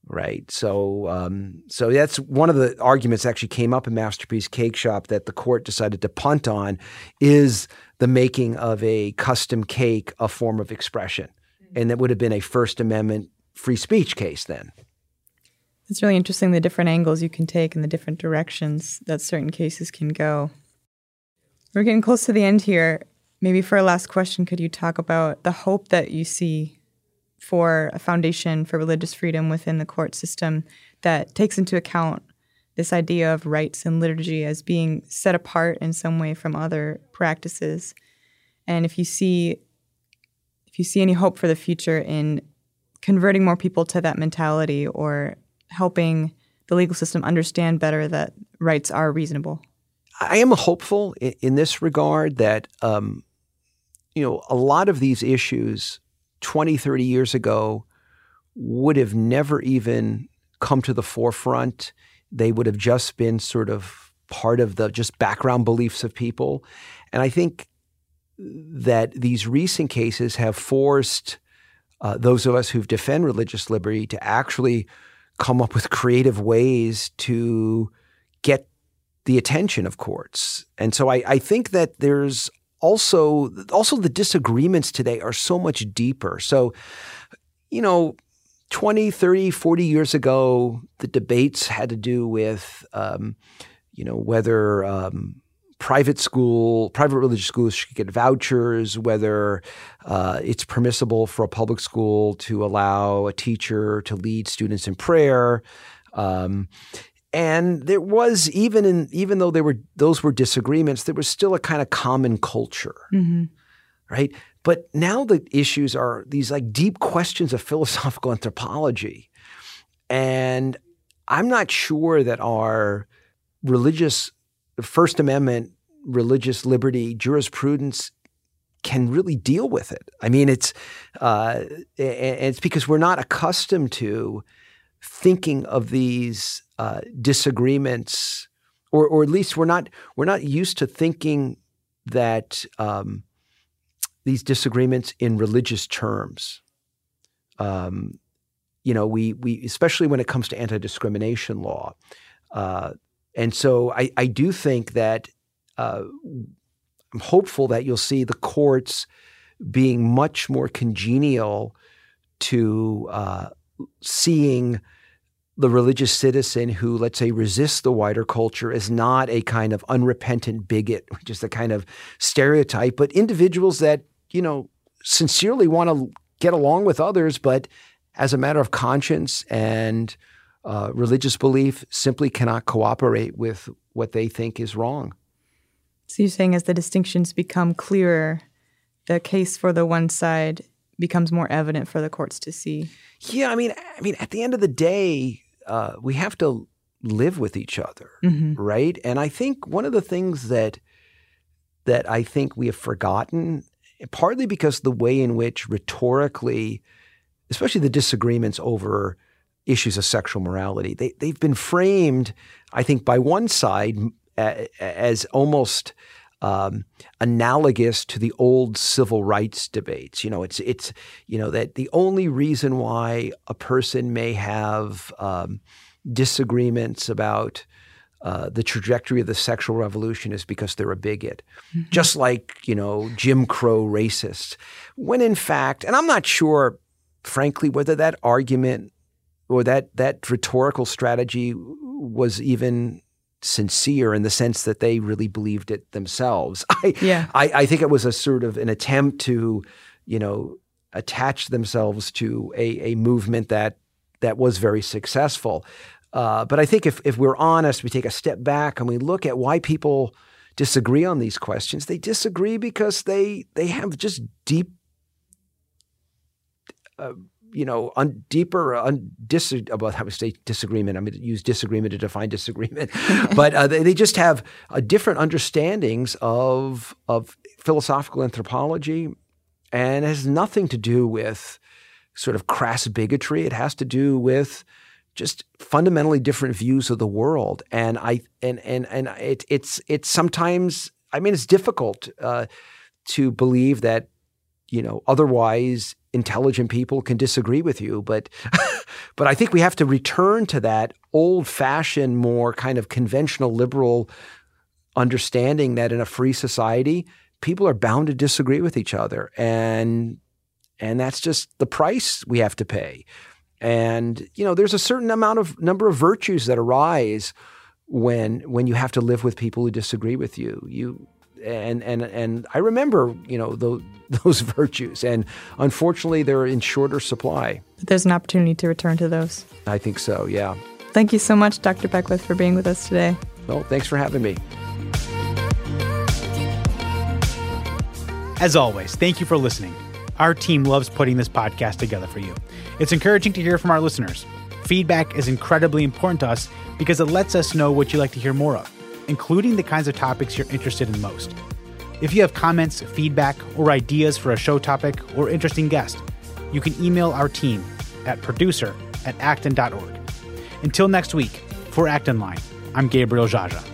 right? So, um, so that's one of the arguments that actually came up in Masterpiece Cake Shop that the court decided to punt on is the making of a custom cake a form of expression, and that would have been a First Amendment free speech case then. It's really interesting the different angles you can take and the different directions that certain cases can go. We're getting close to the end here. Maybe for a last question, could you talk about the hope that you see for a foundation for religious freedom within the court system that takes into account this idea of rites and liturgy as being set apart in some way from other practices? And if you see if you see any hope for the future in converting more people to that mentality or helping the legal system understand better that rights are reasonable? I am hopeful in, this regard that, um, you know, a lot of these issues 20, 30 years ago would have never even come to the forefront. They would have just been sort of part of the just background beliefs of people. And I think that these recent cases have forced uh, those of us who defend religious liberty to actually come up with creative ways to get the attention of courts. And so I, I think that there's also also the disagreements today are so much deeper. So, you know, 20, 30, 40 years ago, the debates had to do with, um, you know, whether um, private school, private religious schools should get vouchers, whether uh, it's permissible for a public school to allow a teacher to lead students in prayer. Um, and there was even in even though there were those were disagreements, there was still a kind of common culture, mm-hmm. right? But now the issues are these like deep questions of philosophical anthropology, and I'm not sure that our religious First Amendment religious liberty jurisprudence can really deal with it. I mean, it's uh, it's because we're not accustomed to thinking of these uh, disagreements, or or at least we're not we're not used to thinking that um, these disagreements in religious terms. Um, you know, we we especially when it comes to anti-discrimination law, uh, and so I, I do think that uh, I'm hopeful that you'll see the courts being much more congenial to uh, seeing the religious citizen who, let's say, resists the wider culture as not a kind of unrepentant bigot, which is a kind of stereotype, but individuals that, you know, sincerely want to get along with others, but as a matter of conscience and uh, religious belief, simply cannot cooperate with what they think is wrong. So you're saying as the distinctions become clearer, the case for the one side becomes more evident for the courts to see. Yeah, I mean, I mean, at the end of the day, uh, we have to live with each other, mm-hmm. right? And I think one of the things that that I think we have forgotten, partly because the way in which rhetorically, especially the disagreements over issues of sexual morality, they they've been framed, I think, by one side as almost um, analogous to the old civil rights debates. You know, it's it's you know that the only reason why a person may have um, disagreements about uh, the trajectory of the sexual revolution is because they're a bigot, mm-hmm. just like you know Jim Crow racists. When in fact, and I'm not sure, frankly, whether that argument or that that rhetorical strategy was even sincere in the sense that they really believed it themselves. I, yeah. I, I think it was a sort of an attempt to, you know, attach themselves to a, a movement that that was very successful. Uh, but I think if, if we're honest, we take a step back and we look at why people disagree on these questions. They disagree because they they have just deep uh, you know, un, deeper un, dis, about how to say disagreement. I'm going to use disagreement to define disagreement, but uh, they, they, just have uh, different understandings of of philosophical anthropology, and it has nothing to do with sort of crass bigotry. It has to do with just fundamentally different views of the world, and I and and and it, it's it's sometimes. I mean, it's difficult uh, to believe that you know otherwise intelligent people can disagree with you, but but I think we have to return to that old-fashioned, more kind of conventional liberal understanding that in a free society, people are bound to disagree with each other, and and that's just the price we have to pay. And you know, there's a certain amount of number of virtues that arise when when you have to live with people who disagree with you. You and and and I remember, you know, those, those virtues, and unfortunately, they're in shorter supply. But there's an opportunity to return to those. I think so. Yeah. Thank you so much, Dr. Beckwith, for being with us today. Well, thanks for having me. As always, thank you for listening. Our team loves putting this podcast together for you. It's encouraging to hear from our listeners. Feedback is incredibly important to us because it lets us know what you'd like to hear more of including the kinds of topics you're interested in most. If you have comments, feedback, or ideas for a show topic or interesting guest, you can email our team at producer at acton.org. Until next week, for Acton Line, I'm Gabriel Jaja.